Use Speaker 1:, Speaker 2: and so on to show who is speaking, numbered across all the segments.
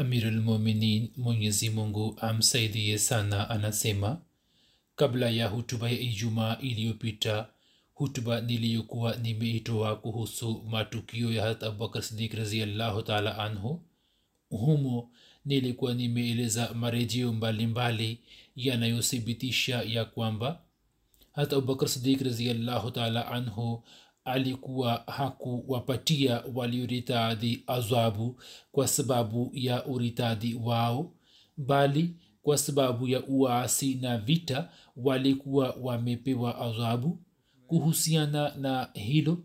Speaker 1: Amirulmuminin mwenyezi mungu amsaidie sana anasema kabla ya hutuba ya ijumaa iliyopita hutuba niliyokuwa nimeitoa kuhusu matukio ya harat abubakar sidik raziallahu taala anhu humo nilikuwa nimeeleza marejeo mbalimbali yanayothibitisha ya kwamba hata abubakar sidik raziallahu taala anhu alikuwa hakuwapatia walioritadhi adhabu kwa sababu ya uritadhi wao bali kwa sababu ya uasi na vita walikuwa wamepewa adhabu. Kuhusiana na hilo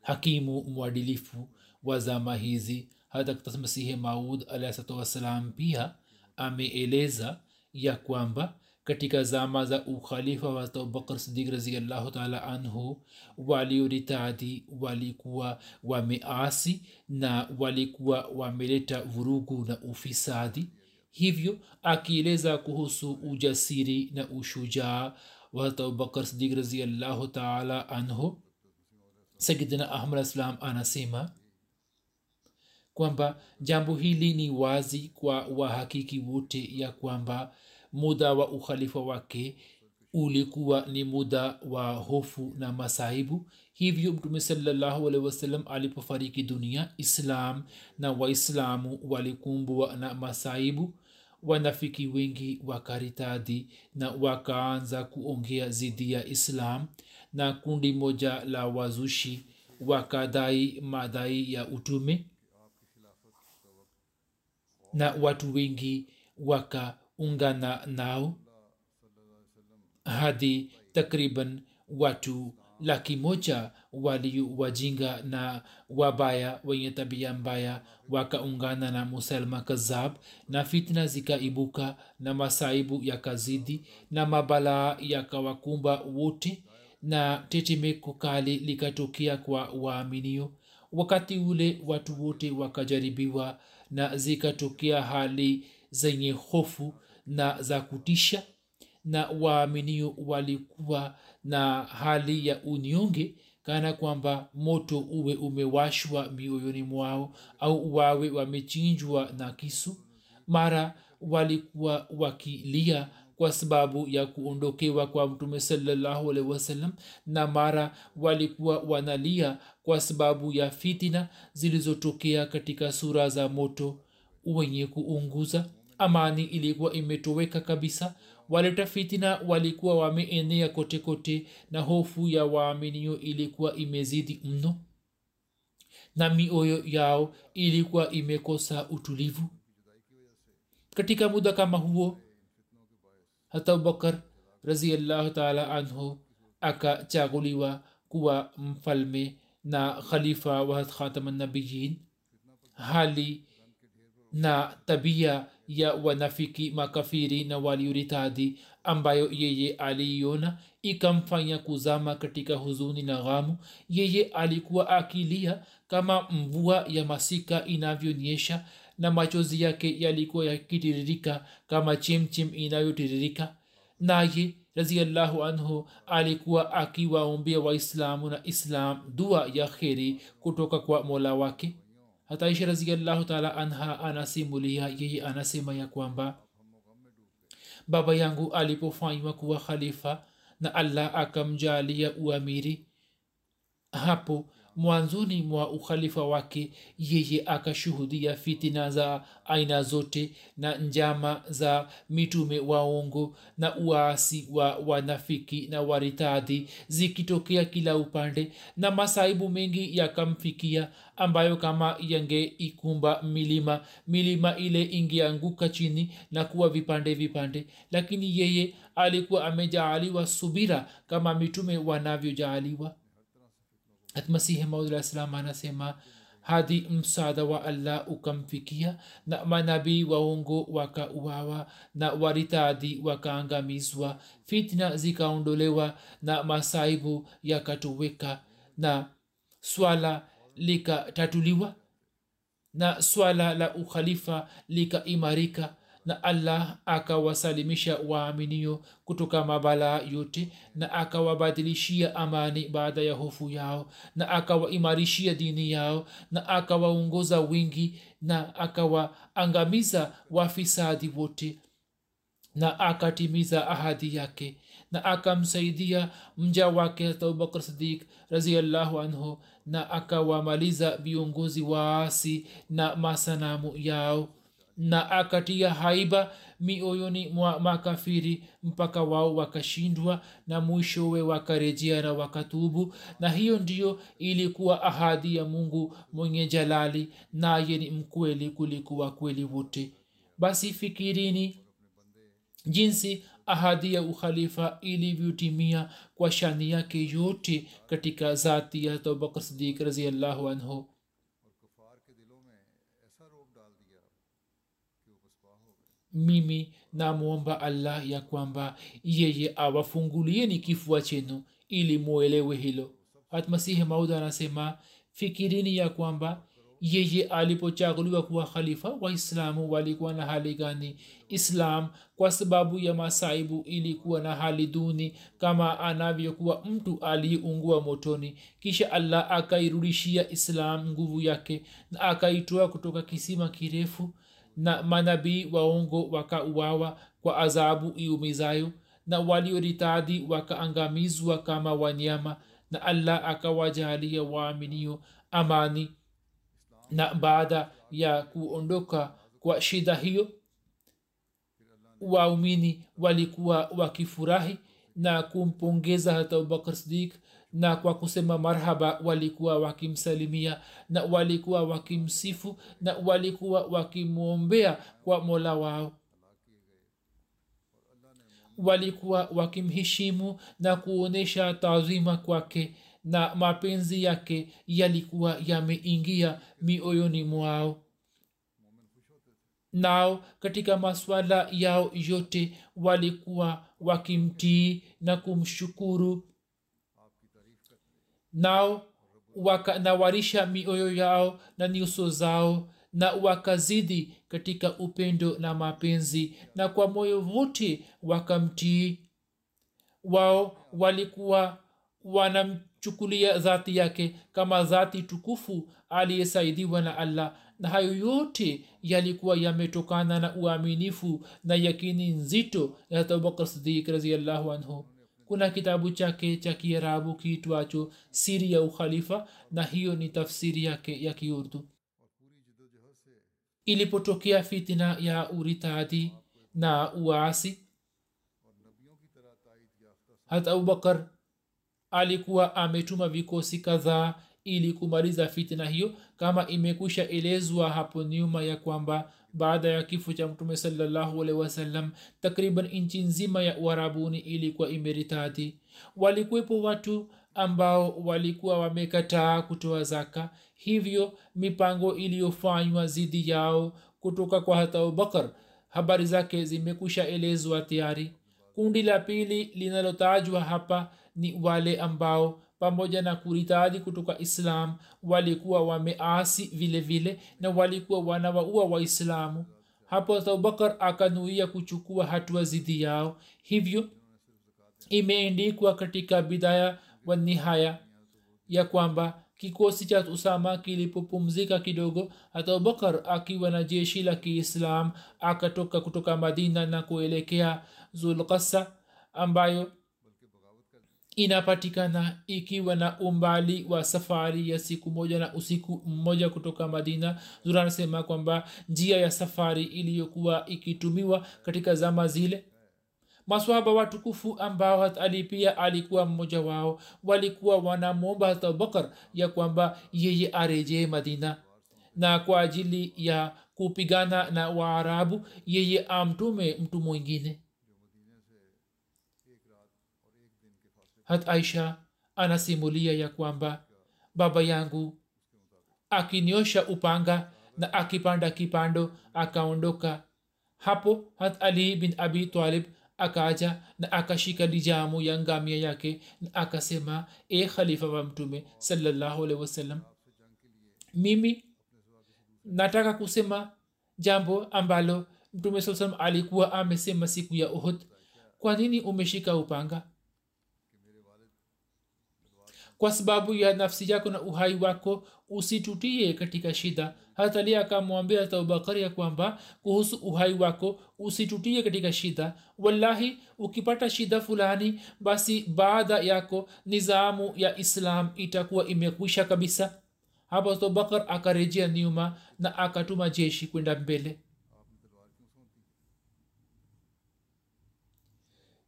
Speaker 1: hakimu mwadilifu wa zama hizi hata masihi maud alahsatu wassalam pia ameeleza ya kwamba katika zama za ukhalifa wa abubakar sidik raziallahu taala anhu walioritadi walikuwa wameasi na walikuwa wameleta vurugu na ufisadi. Hivyo akieleza kuhusu ujasiri na ushujaa wa abubakar sidik raziallahu taala anhu sayidina ahmad islam anasema kwamba jambo hili ni wazi kwa wahakiki wote ya kwamba muda wa ukhalifa wake ulikuwa ni muda wa hofu na masaibu. Hivyo mtume salallahu alehi alipofariki dunia islam na waislamu walikumbwa na masaibu. Wanafiki wengi wakaritadi na wakaanza kuongea zidi ya islam na kundi moja la wazushi wakadai madai ya utume. Na watu wengi wakaungana nao hadi takriban watu laki moja waliwajinga na wabaya wenye tabia mbaya wakaungana na musalma kazab na fitna zikaibuka na masaibu yakazidi na mabalaa yakawakumba wote na tetemeko kali likatokea kwa waaminio. Wakati ule watu wote wakajaribiwa na zikatokea hali zenye hofu na za kutisha na waaminio walikuwa na hali ya unyonge kana kwamba moto uwe umewashwa mioyoni mwao au wawe wamechinjwa na kisu. Mara walikuwa wakilia kwa sababu ya kuondokewa kwa mtume salallahu alehi wasallam na mara walikuwa wanalia kwa sababu ya fitina zilizotokea katika sura za moto wenye kuunguza amani ilikuwa imetoweka kabisa. Waleta fitina walikuwa wameenea kote kote na hofu ya waaminio ilikuwa imezidi mno. Na mioyo yao ilikuwa imekosa utulivu. Katika muda kama huo hata abubakar raziallahu taala anhu akachaguliwa kuwa mfalme na khalifa wa khatamanabiyin hali na tabia ya wanafiki makafiri na waliuritadhi ambayo yeye aliiona ikamfanya kuzama katika huzuni na ghamu. Yeye alikuwa akilia kama mvua ya masika inavyonyesha na machozi yake yalikuwa yakitiririka kama chimchim inayotiririka. Naye raziallahu anhu alikuwa akiwaombea waislamu na islam dua ya kheri kutoka kwa mola wake hata isha raziallahu taala anha anasimulia yeye anasema ya kwamba baba yangu alipofanywa kuwa khalifa na allah akamjalia uamiri hapo mwanzoni mwa ukhalifa wake yeye akashuhudia fitina za aina zote na njama za mitume waongo na uasi wa wanafiki na waritadhi zikitokea kila upande na masaibu mengi yakamfikia ambayo kama yangeikumba milima milima ile ingeanguka chini na kuwa vipande vipande. Lakini yeye alikuwa amejaaliwa subira kama mitume wanavyojaaliwa masihi maudlah salam anasema hadi msaada wa allah ukamfikia na manabii waongo wakauawa na waritadi wakaangamizwa fitna zikaondolewa na masaibu yakatoweka na swala likatatuliwa na swala la ukhalifa likaimarika na allah akawasalimisha waaminio kutoka mabalaa yote na akawabadilishia amani baada ya hofu yao na akawaimarishia dini yao na akawaongoza wingi na akawaangamiza wafisadi wote na akatimiza ahadi yake na akamsaidia mja wake abubakr sidik raziallahu anhu na akawamaliza viongozi waasi na masanamu yao na akatia haiba mioyoni mwa makafiri mpaka wao wakashindwa na mwishowe wakarejea na wakatubu. Na hiyo ndiyo ilikuwa ahadi ya mungu mwenye jalali naye ni mkweli kulikuwa kweli wote. Basi fikirini jinsi ahadi ya ukhalifa ilivyotimia kwa shani yake yote katika zati ya tobakasdik raziallahu anhu mimi namwomba allah ya kwamba yeye awafungulieni kifua chenu ili mwelewe hilo. Hatmasihi maud anasema fikirini ya kwamba yeye alipochaguliwa kuwa khalifa waislamu walikuwa na hali gani? Islam kwa sababu ya masaibu ilikuwa na hali duni kama anavyokuwa mtu aliyeungua motoni. Kisha allah akairudishia islam nguvu yake na akaitoa kutoka kisima kirefu na manabii waongo wakauawa kwa adhabu iumizayo na walioritadi wakaangamizwa kama wanyama na allah akawajalia waaminio amani. Na baada ya kuondoka kwa shida hiyo waumini walikuwa wakifurahi na kumpongeza hata abubakar sidik na kwa kusema marhaba walikuwa wakimsalimia na walikuwa wakimsifu na walikuwa wakimwombea kwa mola wao. Walikuwa wakimheshimu na kuonyesha taadhima kwake na mapenzi yake yalikuwa yameingia mioyoni mwao. Nao katika maswala yao yote walikuwa wakimtii na kumshukuru nao wakanawarisha mioyo yao na nyuso zao na wakazidi katika upendo na mapenzi na kwa moyo wote wakamtii. Wao walikuwa wanamchukulia dhati yake kama dhati tukufu aliyesaidiwa na allah na hayo yote yalikuwa yametokana na uaminifu na yakini nzito ya abubakar sidik raziallahu anhu kuna kitabu chake cha kiarabu kiitwacho siri ya ukhalifa na hiyo ni tafsiri yake ya kiurdu. Ilipotokea fitina ya uritadi na uasi hata abubakar alikuwa ametuma vikosi kadhaa ili kumaliza fitina hiyo. Kama imekwisha elezwa hapo nyuma ya kwamba baada ya kifo cha mtume alehi takriban nchi nzima ya uharabuni ilikuwa imeritadhi. Walikuwepo watu ambao walikuwa wamekataa kutoa zaka hivyo mipango iliyofanywa zidi yao kutoka kwa hata abubakar habari zake zimekusha elezwa tayari. Kundi la pili linalotajwa hapa ni wale ambao pamoja na kuritadi kutoka islam walikuwa wameasi vile vile na walikuwa wanawaua waislamu. Hapo abubakar akanuia kuchukua hatua zidi yao. Hivyo imeendikwa katika bidaya wa nihaya ya kwamba kikosi cha usama kilipopumzika kidogo hata abubakar akiwa na jeshi la kiislam akatoka kutoka madina na kuelekea zulkasa ambayo inapatikana ikiwa na umbali wa safari ya siku moja na usiku mmoja kutoka madina. Zura anasema kwamba njia ya safari iliyokuwa ikitumiwa katika zama zile maswaba watukufu ambao hat pia alikuwa mmoja wao walikuwa wanamwomba hat abubakar ya kwamba yeye arejee madina. Na kwa ajili ya kupigana na waarabu yeye amtume mtu mwingine hat aisha anasimulia ya kwamba baba yangu akinyosha upanga na akipanda kipando akaondoka hapo hat ali bin abi talib akaja na akashika lijamu ya ngamia yake na akasema e khalifa wa mtume salllahualhi wasallam mimi nataka kusema jambo ambalo mtume saa salam alikuwa amesema siku ya uhud. Kwa nini umeshika upanga kwa sababu ya nafsi yako na uhai wako usitutie katika shida. Hata ali akamwambia hata ya kwamba kuhusu uhai wako usitutie katika shida. Wallahi ukipata shida fulani basi baada yako nizamu ya islam itakuwa imekwisha kabisa. Hapo abubakar akarejea nyuma na akatuma jeshi kwenda mbele.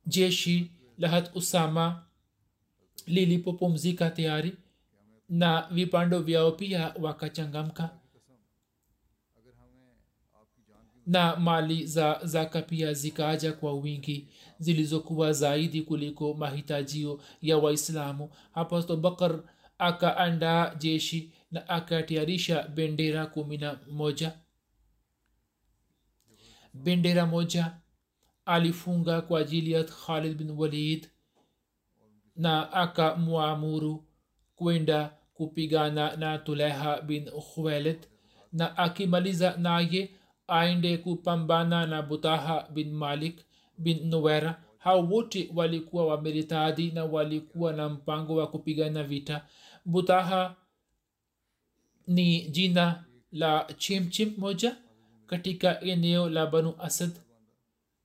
Speaker 1: Jeshi lahat usama lilipopumzika tayari na vipando vyao pia wakachangamka. Na mali za zaka pia zikaaja kwa wingi zilizokuwa zaidi kuliko mahitajio ya waislamu. Hapo bakar akaandaa jeshi na akatayarisha bendera kumi na moja. Bendera moja alifunga kwa ajili ya khalid bin walid na akamwamuru kwenda kupigana na tuleha bin khuwailid na akimaliza naye aende kupambana na butaha bin malik bin nuwera hao wote walikuwa wameritadi na walikuwa na mpango wa kupigana vita. Butaha ni jina la chimchim moja katika eneo la banu asad.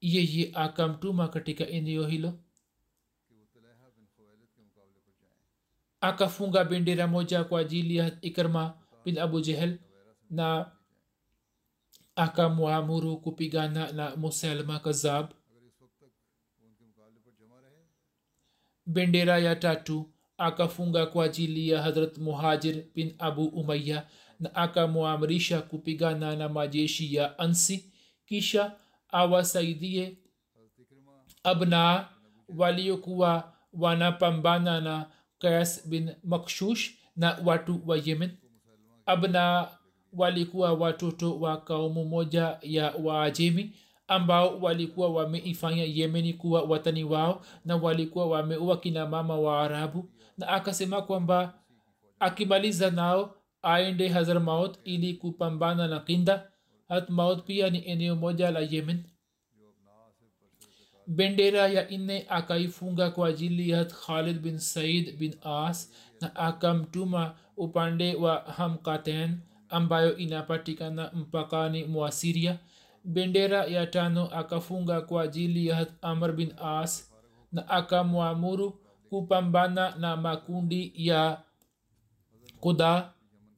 Speaker 1: Yeye akamtuma katika eneo hilo akafunga bendera moja kwa ajili ya ikrma bin abu jehel na akamwamuru kupigana na musalma kazab bendera ya tatu akafunga kwa ajili ya hadrat muhajir bin abu umaya na akamwamrisha kupigana na majeshi ya ansi. Kisha awasaidie abnaa waliokuwa wanapambana na kais bin makshush na watu wa yemen. Abna walikuwa watoto wa kaumu moja ya waajemi ambao walikuwa wameifanya yemeni kuwa watani wao na walikuwa wameua kina mama wa arabu. Na akasema kwamba akimaliza nao aende hazarmaut ili kupambana na kinda. Hatmaut pia ni eneo moja la yemen bendera ya nne akaifunga kwa ajili ya khalid bin said bin as na akamtuma upande wa hamkaten ambayo inapatikana mpakani mwa siria bendera ya tano akafunga kwa ajili ya amr bin as na akamwamuru kupambana na makundi ya kuda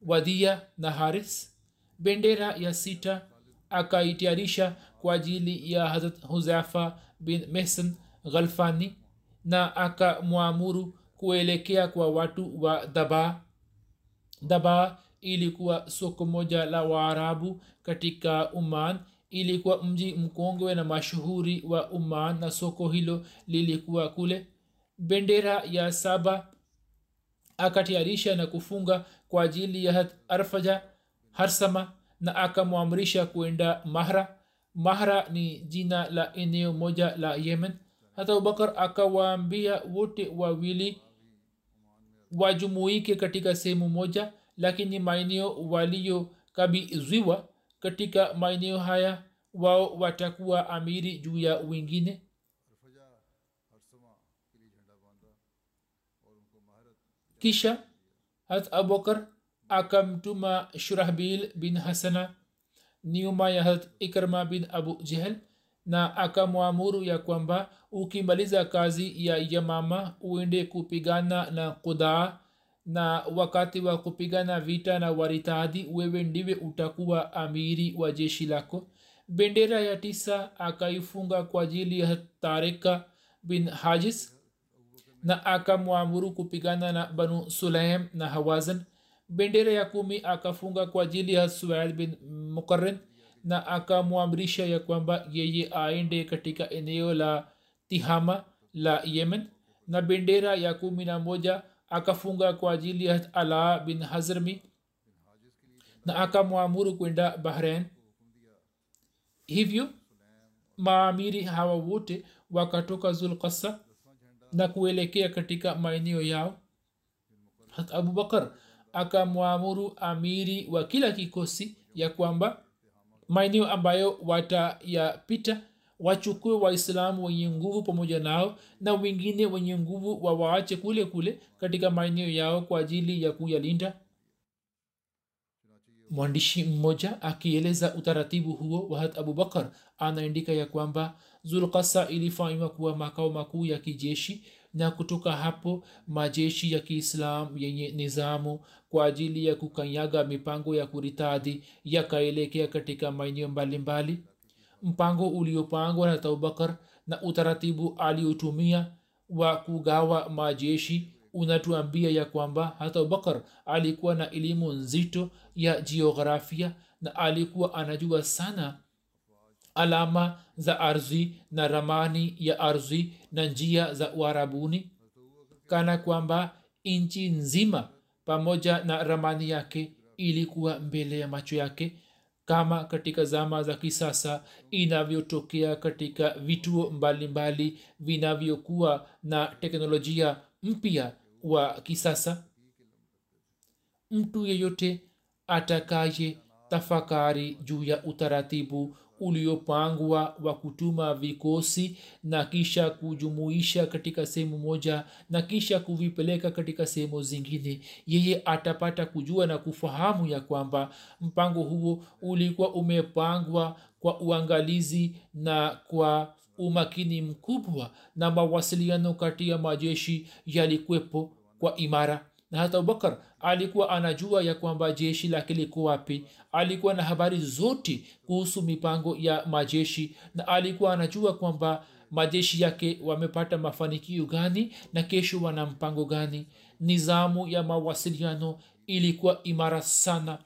Speaker 1: wadia na haris. Bendera ya sita akaitayarisha kwa ajili ya hazrat huzafa bin mehsan ghalfani na akamwamuru kuelekea kwa watu wa daba. Daba ilikuwa soko moja la waarabu katika uman ilikuwa mji mkongwe na mashuhuri wa uman na soko hilo lilikuwa kule. Bendera ya saba akatayarisha na kufunga kwa ajili ya arfaja harsama na akamwamrisha kwenda mahra mahra ni jina la eneo moja la yemen. Hata abubakar akawaambia wote wawili wajumuike katika sehemu moja lakini maeneo waliyokabidhiwa katika maeneo haya wao watakuwa amiri juu ya wengine. Kisha hat abubakar akamtuma shurahbil bin hasana nyuma ya hat ikrma bin abu jehel na akamwamuru ya kwamba ukimaliza kazi ya yamama uende kupigana na kudaa na wakati wa kupigana vita na waritadhi wewe ndiwe utakuwa amiri wa jeshi lako. Bendera ya tisa akaifunga kwa ajili ya tarika bin hajis na akamwamuru kupigana na banu sulaim na hawazan bendera ya kumi akafunga kwa ajili ya suaid bin mukarin na akamwamrisha ya kwamba yeye aende katika eneo la tihama la yemen. Na bendera ya kumi na moja akafunga kwa ajili ya ala bin hazrmi na akamwamuru kwenda bahrain. Hivyo maamiri hawa wote wakatoka zulkasa na kuelekea katika maeneo yao. Hat abubakar akamwamuru amiri wa kila kikosi ya kwamba maeneo ambayo watayapita wachukue waislamu wenye nguvu pamoja nao na wengine wenye nguvu wawaache kule kule katika maeneo yao kwa ajili ya kuyalinda. Mwandishi mmoja akieleza utaratibu huo wahat abubakar anaandika ya kwamba zulkasa ilifanywa kuwa makao makuu ya kijeshi na kutoka hapo majeshi ya kiislam yenye nizamu kwa ajili ya kukanyaga mipango ya kuritadhi yakaelekea katika maeneo mbalimbali. Mpango uliopangwa na abubakar na utaratibu aliotumia wa kugawa majeshi unatuambia ya kwamba hata abubakar alikuwa na elimu nzito ya jiografia na alikuwa anajua sana alama za ardhi na ramani ya ardhi na njia za uarabuni kana kwamba nchi nzima pamoja na ramani yake ilikuwa mbele ya macho yake kama katika zama za kisasa inavyotokea katika vituo mbalimbali vinavyokuwa na teknolojia mpya wa kisasa? Mtu yeyote atakaye tafakari juu ya utaratibu uliopangwa wa kutuma vikosi na kisha kujumuisha katika sehemu moja na kisha kuvipeleka katika sehemu zingine. Yeye atapata kujua na kufahamu ya kwamba mpango huo ulikuwa umepangwa kwa uangalizi na kwa umakini mkubwa na mawasiliano kati ya majeshi yalikwepo kwa imara na hata abubakar alikuwa anajua ya kwamba jeshi lake liko wapi. Alikuwa na habari zote kuhusu mipango ya majeshi na alikuwa anajua kwamba majeshi yake wamepata mafanikio gani na kesho wana mpango gani. Nizamu ya mawasiliano ilikuwa imara sana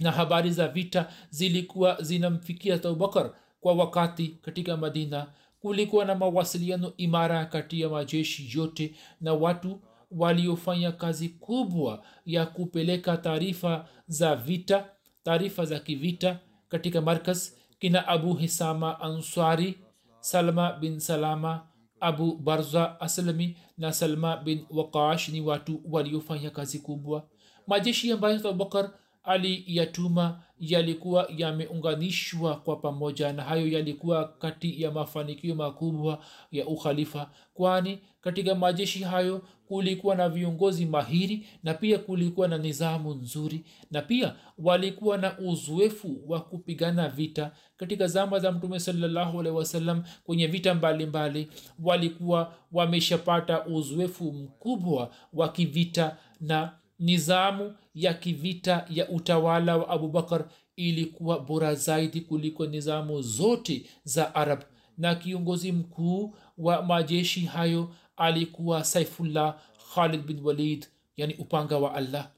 Speaker 1: na habari za vita zilikuwa zinamfikia abubakar kwa wakati katika madina. Kulikuwa na mawasiliano imara kati ya majeshi yote na watu waliofanya kazi kubwa ya kupeleka taarifa za vita taarifa za kivita katika markaz kina abu hisama answari salma bin salama abu barza aslami na salma bin waqash ni watu waliofanya kazi kubwa. Majeshi ambayo abubakar aliyatuma yalikuwa yameunganishwa kwa pamoja na hayo yalikuwa kati ya mafanikio makubwa ya ukhalifa kwani katika majeshi hayo kulikuwa na viongozi mahiri na pia kulikuwa na nizamu nzuri na pia walikuwa na uzoefu wa kupigana vita. Katika zama za mtume salallahu alehi wasallam kwenye vita mbalimbali mbali, walikuwa wameshapata uzoefu mkubwa wa kivita na nizamu ya kivita ya utawala wa abubakar ilikuwa bora zaidi kuliko nizamu zote za arab. Na kiongozi mkuu wa majeshi hayo alikuwa saifullah khalid bin walid yani upanga wa allah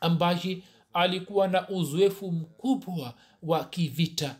Speaker 1: ambaye alikuwa na uzoefu mkubwa wa kivita.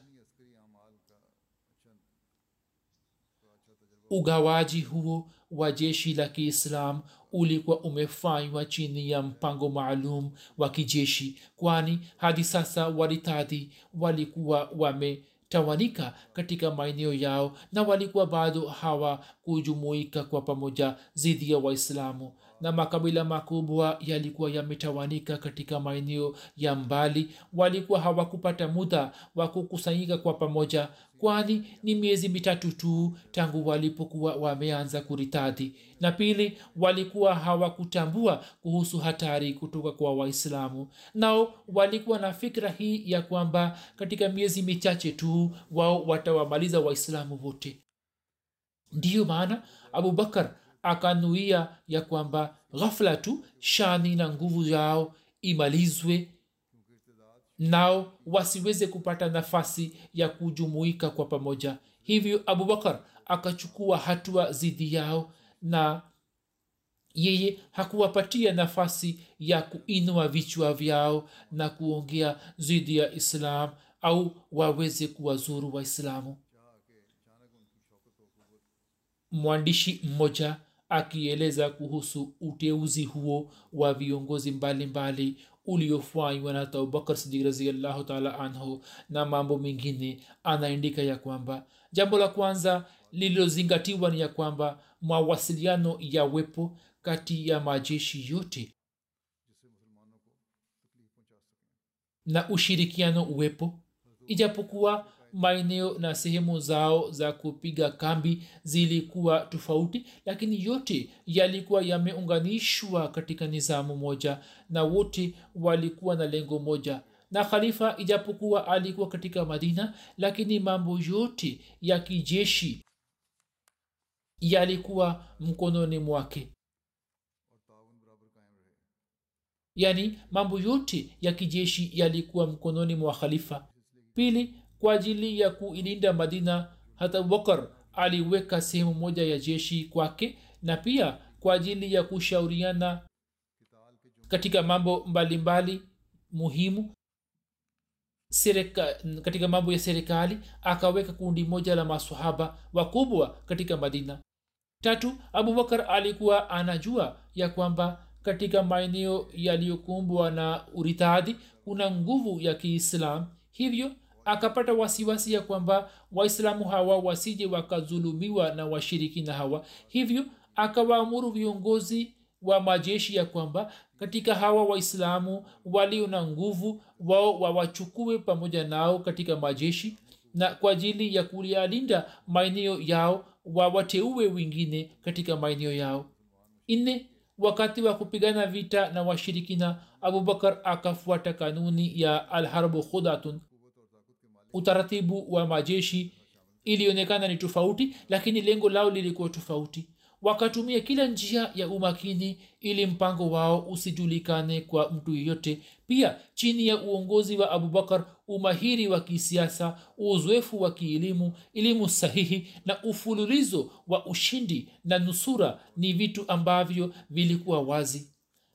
Speaker 1: Ugawaji huo wa jeshi la kiislam ulikuwa umefanywa chini ya mpango maalum wa kijeshi kwani hadi sasa waritadhi walikuwa wametawanika katika maeneo yao na walikuwa bado hawakujumuika kwa pamoja dhidi ya waislamu na makabila makubwa yalikuwa yametawanika katika maeneo ya mbali. Walikuwa hawakupata muda wa kukusanyika kwa pamoja kwani ni miezi mitatu tu tangu walipokuwa wameanza kuritadhi. Na pili walikuwa hawakutambua kuhusu hatari kutoka kwa waislamu. Nao walikuwa na fikra hii ya kwamba katika miezi michache tu wao watawamaliza waislamu wote. Ndiyo maana abubakar akanuia ya kwamba ghafla tu shani na nguvu yao imalizwe nao wasiweze kupata nafasi ya kujumuika kwa pamoja. Hivyo abubakar akachukua hatua dhidi yao na yeye hakuwapatia nafasi ya kuinua vichwa vyao na kuongea dhidi ya islam au waweze kuwazuru waislamu. Mwandishi mmoja akieleza kuhusu uteuzi huo wa viongozi mbalimbali uliofanywa na abubakar sidik raziallahu taala anhu na mambo mengine. Anaandika ya kwamba jambo la kwanza lililozingatiwa ni ya kwamba mawasiliano yawepo kati ya majeshi yote na ushirikiano uwepo. Ijapokuwa maeneo na sehemu zao za kupiga kambi zilikuwa tofauti lakini yote yalikuwa yameunganishwa katika nizamu moja na wote walikuwa na lengo moja. Na khalifa ijapokuwa alikuwa katika madina lakini mambo yote ya kijeshi yalikuwa mkononi mwake. Yaani mambo yote ya kijeshi yalikuwa mkononi mwa khalifa. Pili kwa ajili ya kuilinda madina. Hata abubakar aliweka sehemu moja ya jeshi kwake na pia kwa ajili ya kushauriana katika mambo mbalimbali mbali, muhimu. Serika, katika mambo ya serikali akaweka kundi moja la masahaba wakubwa katika madina. Tatu abubakar alikuwa anajua ya kwamba katika maeneo yaliyokumbwa na uritadhi kuna nguvu ya kiislam hivyo akapata wasiwasi ya kwamba waislamu hawa wasije wakadhulumiwa na washirikina hawa. Hivyo akawaamuru viongozi wa majeshi ya kwamba katika hawa waislamu walio na nguvu wao wawachukue pamoja nao katika majeshi na kwa ajili ya kulialinda maeneo yao wawateue wengine katika maeneo yao. Nne wakati wa kupigana vita na washirikina abubakar akafuata kanuni ya alharbu khudatun utaratibu wa majeshi ilionekana ni tofauti lakini lengo lao lilikuwa tofauti. Wakatumia kila njia ya umakini ili mpango wao usijulikane kwa mtu yeyote. Pia chini ya uongozi wa abubakar umahiri wa kisiasa uzoefu wa kielimu elimu sahihi na ufululizo wa ushindi na nusura ni vitu ambavyo vilikuwa wazi.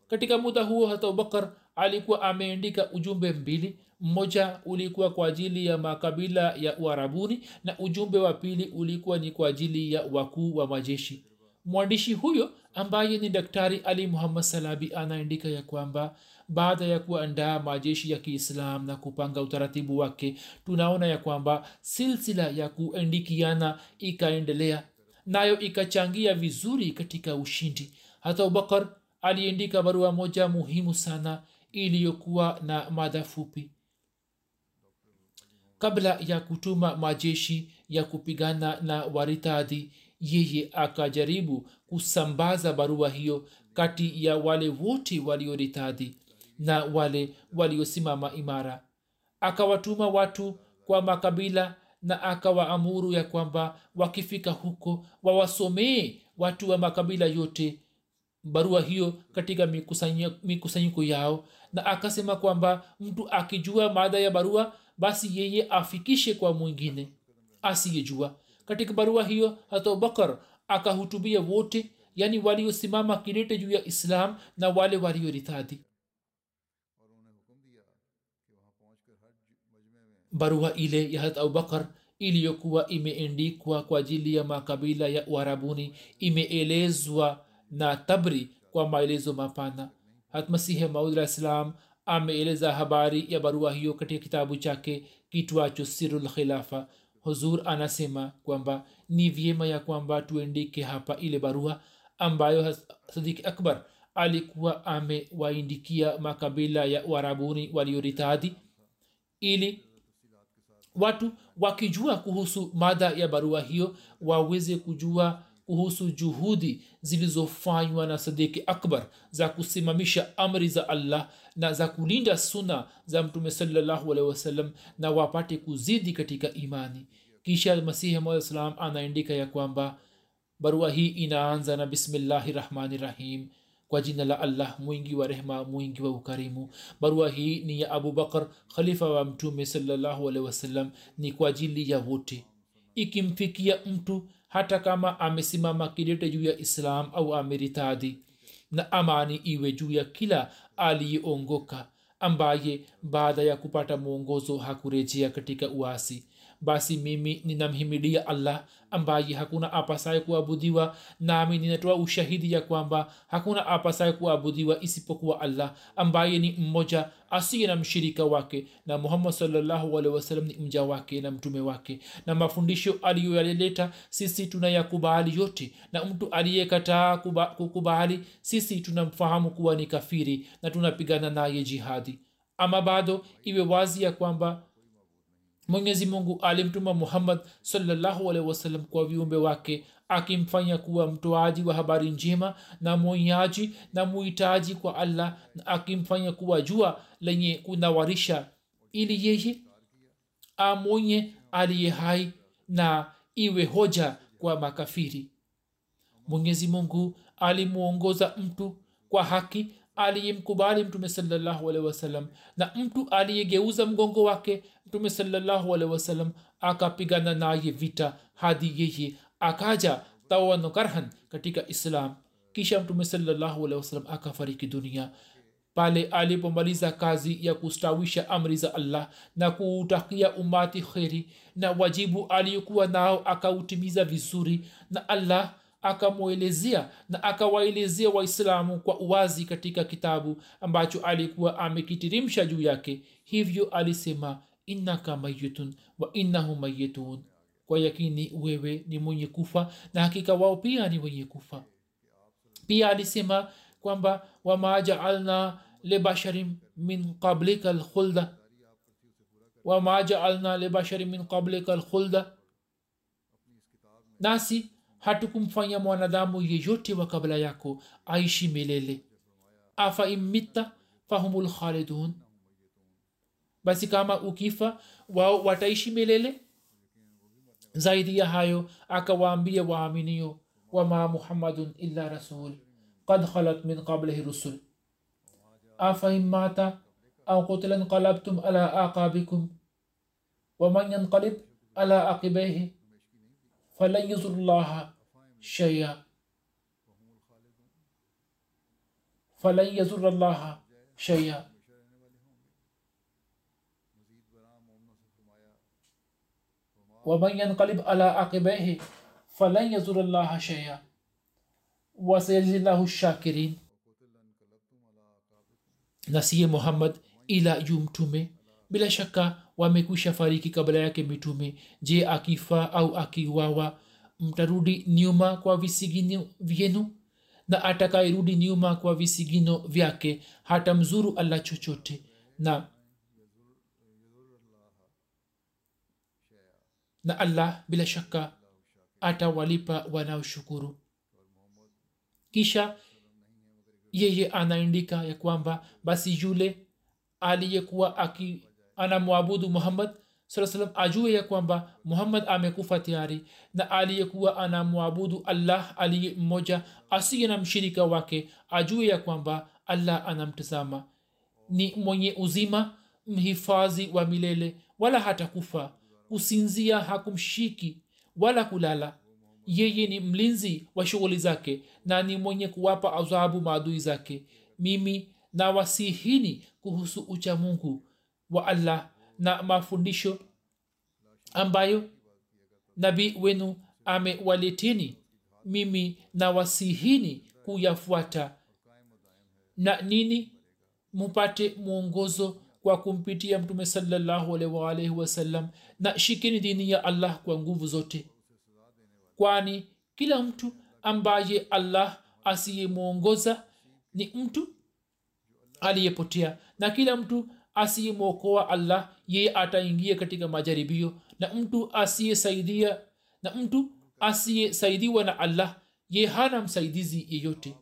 Speaker 1: Katika muda huo hata abubakar alikuwa ameandika ujumbe mbili mmoja ulikuwa kwa ajili ya makabila ya uarabuni na ujumbe wa pili ulikuwa ni kwa ajili ya wakuu wa majeshi. Mwandishi huyo ambaye ni daktari ali muhammad salabi anaandika ya kwamba baada ya kuandaa majeshi ya kiislam na kupanga utaratibu wake tunaona ya kwamba silsila ya kuandikiana ikaendelea nayo ikachangia vizuri katika ushindi. Hata abubakar aliandika barua moja muhimu sana iliyokuwa na mada fupi kabla ya kutuma majeshi ya kupigana na waritadhi yeye akajaribu kusambaza barua hiyo kati ya wale wote walioritadhi na wale waliosimama imara. Akawatuma watu kwa makabila na akawaamuru ya kwamba wakifika huko wawasomee watu wa makabila yote barua hiyo katika mikusanyiko yao. Na akasema kwamba mtu akijua maadha ya barua basi yeye afikishe kwa mwingine asiyejua. Katika barua hiyo hata abubakar akahutubia wote yani waliosimama kilete juu ya islam na wale walioritadhi barua ile ya hat abubakar iliyokuwa imeendikwa kwa ajili ya makabila ya uharabuni imeelezwa na tabri kwa maelezo mapana. Hatmasihi maud islam ameeleza habari ya barua hiyo katika kitabu chake kitwacho sirulkhilafa huzur anasema kwamba ni vyema ya kwamba tuendike hapa ile barua ambayo sadiki akbar alikuwa amewaindikia makabila ya uarabuni walioritadhi ili watu wakijua kuhusu mada ya barua hiyo waweze kujua kuhusu juhudi zilizofanywa na sadiki akbar za kusimamisha amri za allah na za kulinda suna za mtume salallahu alehi wasallam na wapate kuzidi katika imani. Kisha masihi maa salam anaandika ya kwamba barua hii inaanza na bismillahi rahmani rahim kwa jina la allah mwingi wa rehma mwingi wa ukarimu. Barua hii ni ya abubakar khalifa wa mtume salallahu wasalam ni kwa ajili ya wote. Ikimfikia mtu hata kama amesimama kidete juu ya islam au ameritadhi na amani iwe juu ya kila aliyeongoka ambaye baada ya kupata mwongozo hakurejea katika uasi basi mimi ninamhimilia allah ambaye hakuna apasaye kuabudiwa. Nami ninatoa ushahidi ya kwamba hakuna apasaye kuabudiwa isipokuwa allah ambaye ni mmoja asiye na mshirika wake. Na muhammad salllahualhi wasalam ni mja wake na mtume wake. Na mafundisho aliyoyaleta sisi tunayakubali yote. Na mtu aliyekataa kukubali sisi tunamfahamu kuwa ni kafiri na tunapigana naye jihadi. Ama bado iwe wazi ya kwamba mwenyezi mungu alimtuma muhammad salllahu alehi kwa viumbe wake akimfanya kuwa mtoaji wa habari njema na mwonyaji na muhitaji kwa allah na akimfanya kuwa jua lenye kunawarisha ili yeye amwonye aliye hai na iwe hoja kwa makafiri. Mwenyezi mungu alimwongoza mtu kwa haki aliyemkubali mtume salllahu alehi wasallam. Na mtu aliyegeuza mgongo wake mtume salllahu alehi wasallam akapigana naye vita hadi yeye akaja tawano karhan katika islam. Kisha mtume salllahu alehi wasallam akafariki dunia. Pale alipomaliza kazi ya kustawisha amri za allah na kuutakia umati kheri na wajibu aliyokuwa nao akautimiza vizuri na allah akamwelezea na akawaelezea waislamu kwa uwazi katika kitabu ambacho alikuwa amekitirimsha juu yake. Hivyo alisema innaka mayitun wa innahu mayitun kwa yakini wewe ni mwenye kufa na hakika wao pia ni wenye kufa. Pia alisema kwamba wama jaalna libasharin min qablika lkhulda wama jaalna min qablika lkhulda nasi hatukumfanya mwanadamu yeyote wa kabla yako aishi milele afa immitta fahumul khalidun basi kama ukifa wao wataishi milele zaidi ya hayo akawaambia waaminio wama muhammadun illa rasul qad khalat min qablihi rusul afa immata au qutila inqalabtum ala aqabikum waman yanqalib ala aqibaihi فلن يزر الله شيئا. فلن يزر الله شيئا. ومن ينقلب على عقبيه فلن يزر الله شيئا. وسيجزي الله الشاكرين. نسي محمد إلى يوم تومي bila shaka wamekwisha fariki kabla yake mitume. Je akifa au akiwawa mtarudi nyuma kwa visigino vyenu? Na atakayerudi nyuma kwa visigino vyake hata mzuru allah chochote. Na na allah bila shaka atawalipa wanaoshukuru. Kisha yeye anaandika ya kwamba basi yule aliyekuwa aki anamwabudu muhammad saa ajue ya kwamba muhammad amekufa tayari na aliyekuwa anamwabudu allah aliye mmoja asiye na mshirika wake ajue ya kwamba allah anamtazama. Ni mwenye uzima mhifadhi wa milele wala hatakufa. Kusinzia hakumshiki wala kulala. Yeye ni mlinzi wa shughuli zake na ni mwenye kuwapa adhabu maadui zake. Mimi nawasihini kuhusu kuhusu uchamungu wa allah na mafundisho ambayo nabii wenu amewaleteni mimi na wasihini kuyafuata. Na nini? Mupate mwongozo kwa kumpitia mtume salallahu alaihi wasallam na shikini dini ya allah kwa nguvu zote. Kwani kila mtu ambaye allah asiyemwongoza ni mtu aliyepotea na kila mtu asiyemwokoa allah yeye ataingia katika majaribio. Na mtu asiyesaidia na mtu asiyesaidiwa na allah ye hana msaidizi yeyote.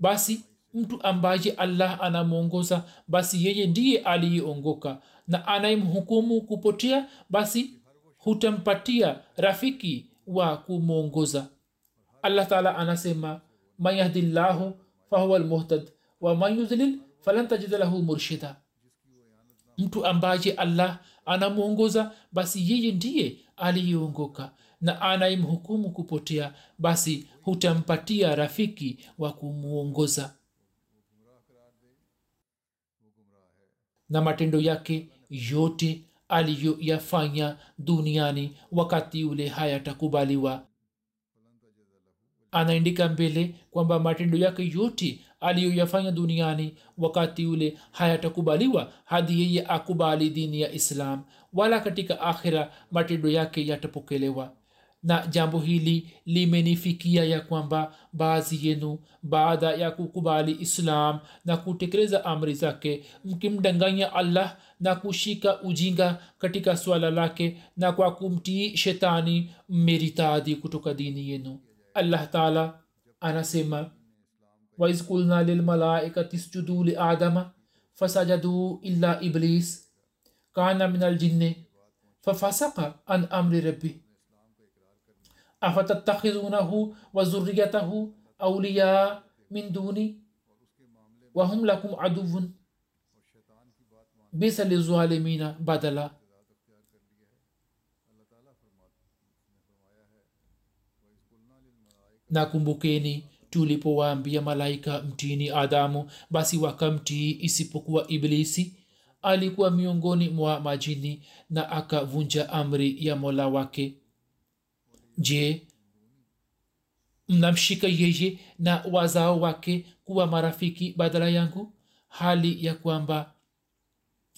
Speaker 1: Basi mtu ambaye allah anamwongoza basi yeye ndiye aliyeongoka. Na anayemhukumu kupotea basi hutampatia rafiki wa kumwongoza allah taala anasema man yahdillahu fahuwa lmuhtad wa man yudlil falan tajida lahu murshida mtu ambaye allah anamwongoza basi yeye ndiye aliyeongoka. Na anayemhukumu kupotea basi hutampatia rafiki wa kumwongoza na matendo yake yote aliyoyafanya duniani wakati ule hayatakubaliwa. Anaendika mbele kwamba matendo yake yote aliyoyafanya duniani wakati ule hayatakubaliwa hadi yeye akubali dini ya islam wala katika akhira matendo yake yatapokelewa. Na jambo hili limenifikia ya kwamba baadhi yenu baada ya kukubali islam na kutekeleza amri zake mkimdanganya allah na kushika ujinga katika swala lake na kwa kumtii shetani mmeritadi kutoka dini yenu. Allah taala anasema وإذ قلنا للملائكة اسجدوا لآدم فسجدوا إلا إبليس. كان من الجن ففسق عن أمر ربي أفتتخذونه وذريته أولياء من دوني؟ وهم لكم عدو. بس للظالمين بدلا. nakumbukeni tulipowaambia malaika mtini adamu basi wakamtii isipokuwa iblisi. Alikuwa miongoni mwa majini na akavunja amri ya mola wake. Je mnamshika yeye na wazao wake kuwa marafiki badala yangu? Hali ya kwamba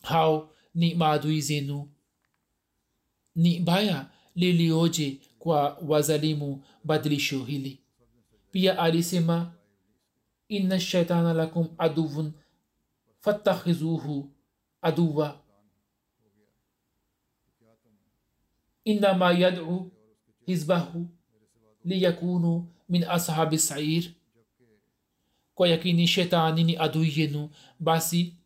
Speaker 1: hao ni maadui zenu. Ni baya lilioje kwa wazalimu badilisho hili pia alisema inna shaitana lakum aduwun fattakhizuhu aduwa innama yad'u hizbahu liyakunu min ashabi sair kwa yakini shetani ni adui yenu basi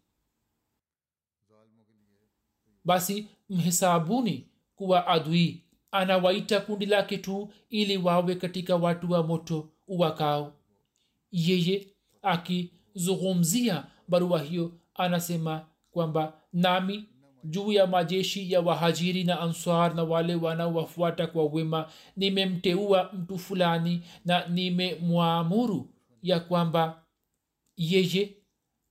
Speaker 1: basi mhesabuni kuwa adui anawaita kundi lake tu ili wawe katika watu wa moto uwakao yeye akizungumzia barua hiyo anasema kwamba nami juu ya majeshi ya wahajiri na answar na wale wanaowafuata kwa wema nimemteua mtu fulani na nimemwamuru ya kwamba yeye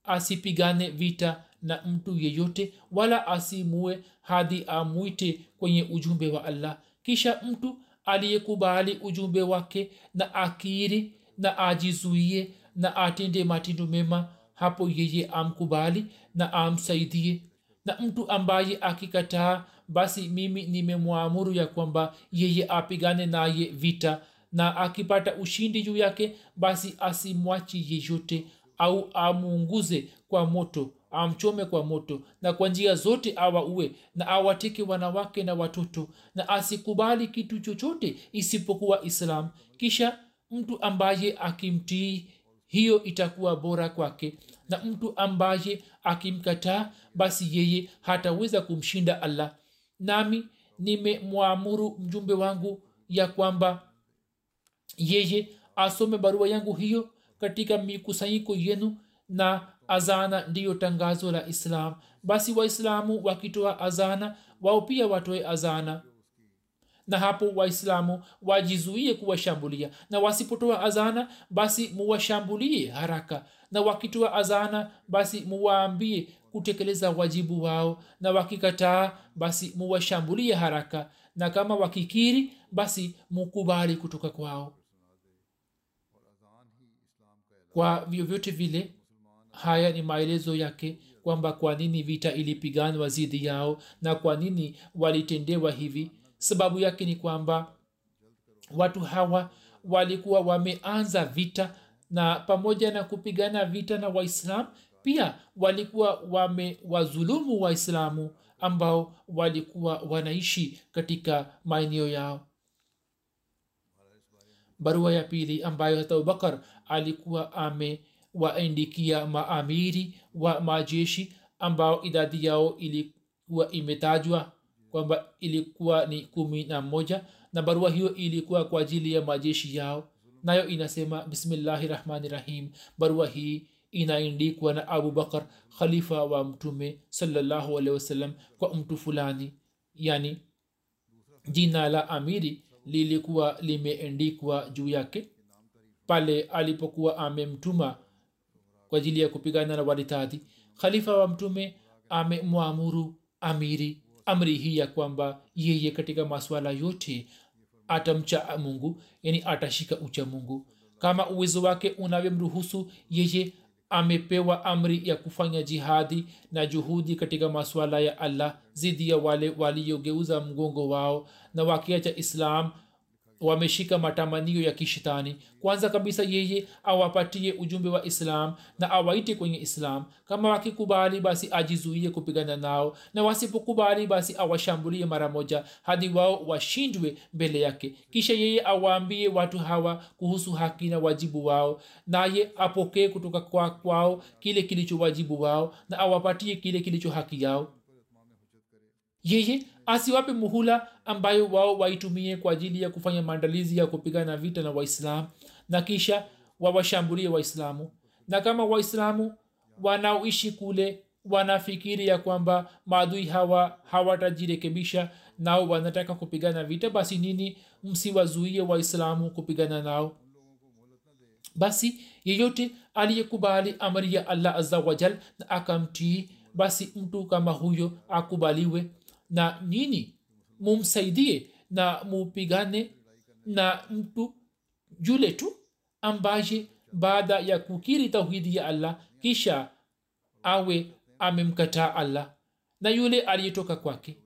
Speaker 1: asipigane vita na mtu yeyote wala asimue hadi amwite kwenye ujumbe wa allah. Kisha mtu aliyekubali ujumbe wake na akiri na ajizuie na atende matendo mema hapo yeye amkubali na amsaidie. Na mtu ambaye akikataa basi mimi nimemwamuru ya kwamba yeye apigane naye vita na akipata ushindi juu yake basi asimwachi yeyote au amuunguze kwa moto amchome kwa moto na kwa njia zote awaue na awateke wanawake na watoto na asikubali kitu chochote isipokuwa islam. Kisha mtu ambaye akimtii hiyo itakuwa bora kwake. Na mtu ambaye akimkataa basi yeye hataweza kumshinda allah. Nami nimemwamuru mjumbe wangu ya kwamba yeye asome barua yangu hiyo katika mikusanyiko yenu na azana ndiyo tangazo la islam. Basi waislamu wakitoa azana wao pia watoe azana. Na hapo waislamu wajizuie kuwashambulia. Na wasipotoa azana basi muwashambulie haraka. Na wakitoa azana basi muwaambie kutekeleza wajibu wao. Na wakikataa basi muwashambulie haraka. Na kama wakikiri basi mukubali kutoka kwao. Kwa vyovyote vile haya ni maelezo yake kwamba kwa nini vita ilipiganwa zidi yao na kwa nini walitendewa hivi. Sababu yake ni kwamba watu hawa walikuwa wameanza vita na pamoja na kupigana vita na waislam pia walikuwa wamewazulumu waislamu ambao walikuwa wanaishi katika maeneo yao. Barua ya pili ambayo hata abubakar alikuwa amewaandikia maamiri wa majeshi ambao idadi yao ilikuwa imetajwa kwamba ilikuwa ni kumi na moja na barua hiyo ilikuwa kwa ajili ya majeshi yao. Nayo inasema bismillahi rahmani rahim. Barua hii inaandikwa na abubakar khalifa wa mtume wasallam kwa mtu fulani. Yani jina la amiri lilikuwa limeandikwa juu yake. Pale alipokuwa amemtuma kwa ajili ya kupigana na waritadhi khalifa wa mtume amemwamuru amiri amri hii ya kwamba yeye katika maswala yote atamcha mungu yani atashika ucha mungu. Kama uwezo wake unavyomruhusu yeye amepewa amri ya kufanya jihadi na juhudi katika maswala ya allah zidi ya wale waliogeuza mgongo wao na wakiacha islam wameshika matamanio ya kishitani kwanza kabisa yeye awapatie ujumbe wa islam na awaite kwenye islam. Kama wakikubali basi ajizuie kupigana nao. Na wasipokubali basi awashambulie mara moja hadi wao washindwe mbele yake. Kisha yeye awaambie watu hawa kuhusu haki na wajibu wao. Naye apokee kutoka kwa kwao kile kilicho wajibu wao na awapatie kile kilicho haki yao yeye asiwape muhula ambayo wao waitumie kwa ajili ya kufanya maandalizi ya kupigana vita na waislamu na kisha wawashambulie waislamu. Na kama waislamu wanaoishi kule wanafikiri ya kwamba maadui hawa hawatajirekebisha nao wanataka kupigana vita basi nini msiwazuie waislamu kupigana nao? Basi yeyote aliyekubali amri ya allah azawajal na akamtii basi mtu kama huyo akubaliwe na nini? Mumsaidie na mupigane na mtu yule tu ambaye baada ya kukiri tauhidi ya allah kisha awe amemkataa allah na yule aliyetoka kwake.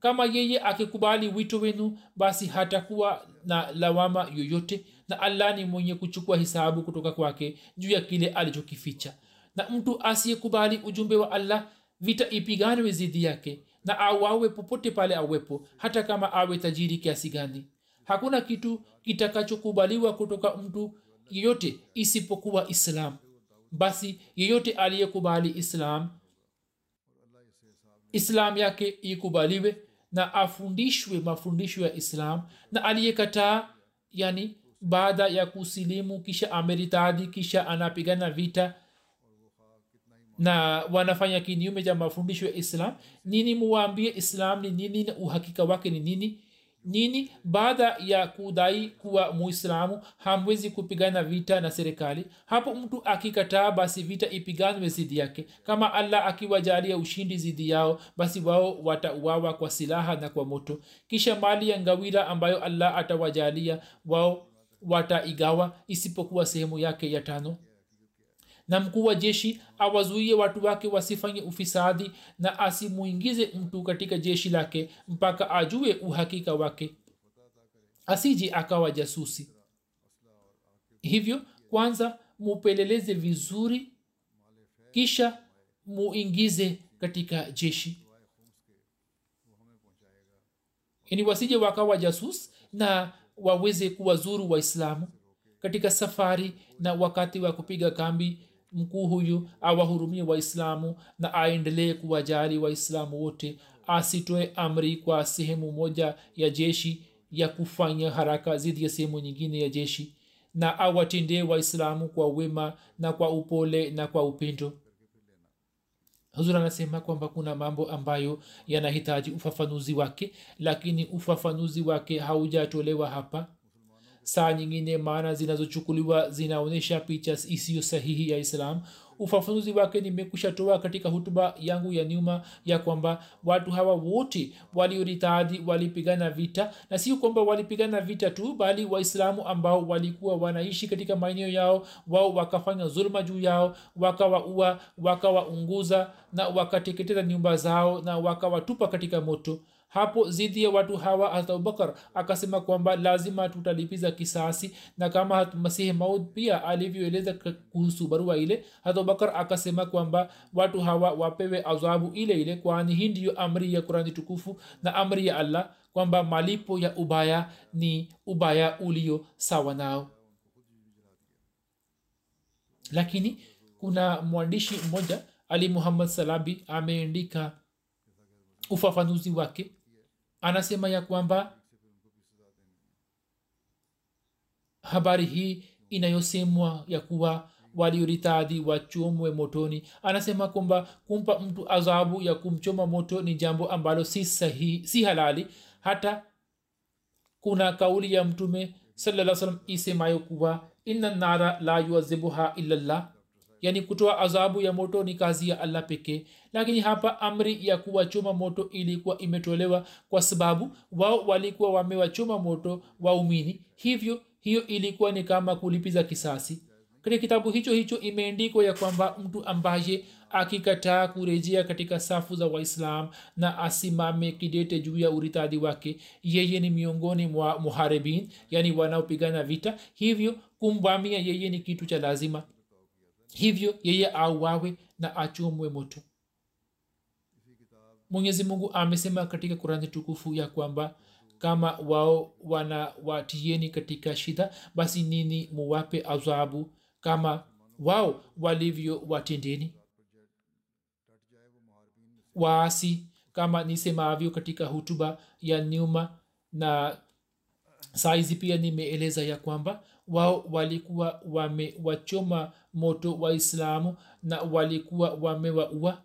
Speaker 1: Kama yeye akikubali wito wenu basi hatakuwa na lawama yoyote na allah ni mwenye kuchukua hisabu kutoka kwake juu ya kile alichokificha. Na mtu asiyekubali ujumbe wa allah vita ipiganwe zidi yake na awawe popote pale awepo hata kama awe tajiri kiasi gani. Hakuna kitu kitakachokubaliwa kutoka mtu yeyote isipokuwa islam. Basi yeyote aliyekubali islam islam yake ikubaliwe na afundishwe mafundisho ya islam na aliyekataa yani baada ya kusilimu kisha ameritadi kisha anapigana vita na wanafanya kinyume cha mafundisho ya islam. Nini muwaambie islam? Ni nini na uhakika wake ni nini? Nini? Baada ya kudai kuwa muislamu hamwezi kupigana vita na serikali. Hapo mtu akikataa basi vita ipiganwe zidi yake. Kama allah akiwajalia ushindi zidi yao basi wao watauawa kwa silaha na kwa moto. Kisha mali ya ngawira ambayo allah atawajalia wao wataigawa isipokuwa sehemu yake ya tano na mkuu wa jeshi awazuie watu wake wasifanye ufisadi na asimuingize mtu katika jeshi lake mpaka ajue uhakika wake. Asije akawa jasusi. Hivyo kwanza mupeleleze vizuri kisha muingize katika jeshi. Yani wasije wakawa jasus na waweze kuwazuru waislamu katika safari na wakati wa kupiga kambi mkuu huyu awahurumie waislamu na aendelee kuwajali waislamu wote asitoe amri kwa sehemu moja ya jeshi ya kufanya haraka zidi ya sehemu nyingine ya jeshi na awatendee waislamu kwa wema na kwa upole na kwa upendo. Huzur anasema kwamba kuna mambo ambayo yanahitaji ufafanuzi wake lakini ufafanuzi wake haujatolewa hapa saa nyingine maana zinazochukuliwa zinaonyesha picha isiyo sahihi ya islam. Ufafanuzi wake nimekushatoa katika hutuba yangu ya nyuma ya kwamba watu hawa wote walioritadi walipigana vita na sio kwamba walipigana vita tu bali waislamu ambao walikuwa wanaishi katika maeneo yao wao wakafanya zuluma juu yao wakawaua wakawaunguza na wakateketeza nyumba zao na wakawatupa katika moto hapo zidi ya watu hawa hata abubakar akasema kwamba lazima tutalipiza kisasi. Na kama hat- masihi maud pia alivyoeleza kuhusu barua ile hata abubakar akasema kwamba watu hawa wapewe adhabu ile ile kwani hii ndiyo amri ya kurani tukufu na amri ya allah kwamba malipo ya ubaya ni ubaya ulio sawa nao. Lakini kuna mwandishi mmoja ali muhammad salabi ameandika ufafanuzi wake anasema ya kwamba habari hii inayosemwa ya kuwa walioritadhi wachomwe motoni. Anasema kwamba kumpa mtu adhabu ya kumchoma moto ni jambo ambalo si sahihi si halali. Hata kuna kauli ya mtume salaa salam isemayo kuwa inna nara la yuazibuha illallah yani kutoa adhabu ya moto ni kazi ya allah pekee. Lakini hapa amri ya kuwachoma moto ilikuwa imetolewa kwa sababu wao walikuwa wamewachoma moto waumini. Hivyo hiyo ilikuwa ni kama kulipiza kisasi. Katika kitabu hicho hicho imeandikwa ya kwamba mtu ambaye akikataa kurejea katika safu za waislam na asimame kidete juu ya uritadi wake yeye ni miongoni mwa muharibin yani wanaopigana vita. Hivyo kumvamia yeye ni kitu cha lazima hivyo yeye auawe na achomwe moto. Mwenyezi mungu amesema katika kurani tukufu ya kwamba kama wao wanawatieni katika shida basi nini muwape adhabu kama wao walivyowatendeni waasi kama nisemavyo katika hutuba ya nyuma na saizi pia nimeeleza ya kwamba wao walikuwa wamewachoma moto waislamu na walikuwa wamewaua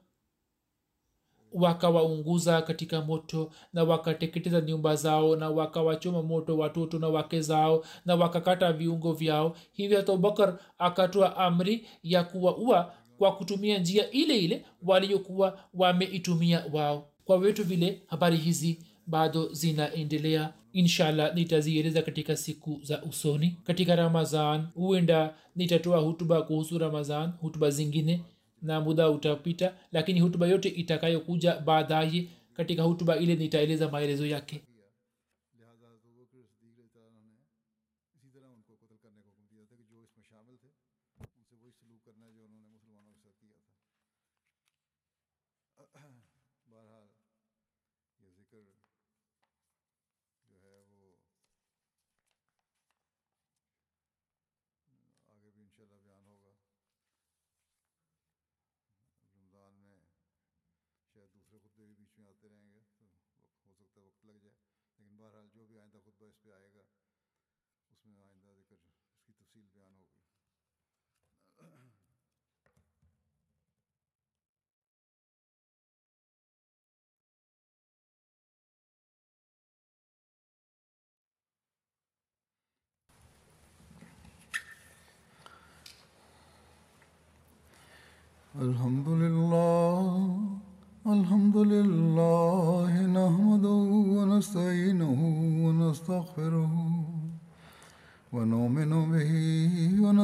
Speaker 1: wakawaunguza katika moto na wakateketeza nyumba zao na wakawachoma moto watoto na wake zao na wakakata viungo vyao. Hivyo hata abubakar akatoa amri ya kuwaua kwa kutumia njia ile ile waliokuwa wameitumia wao. Kwa wetu vile habari hizi bado zinaendelea. Inshallah nitazieleza katika siku za usoni. Katika ramazan huenda nitatoa hutuba kuhusu ramazan hutuba zingine na muda utapita lakini hutuba yote itakayokuja baadaye katika hutuba ile nitaeleza maelezo yake
Speaker 2: الحمد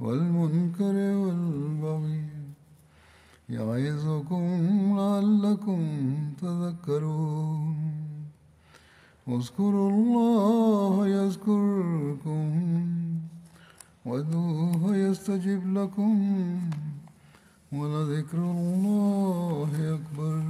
Speaker 2: والمنكر والبغي يعظكم لعلكم تذكرون. اذكروا الله يذكركم وادعوه يستجب لكم ولذكر الله أكبر.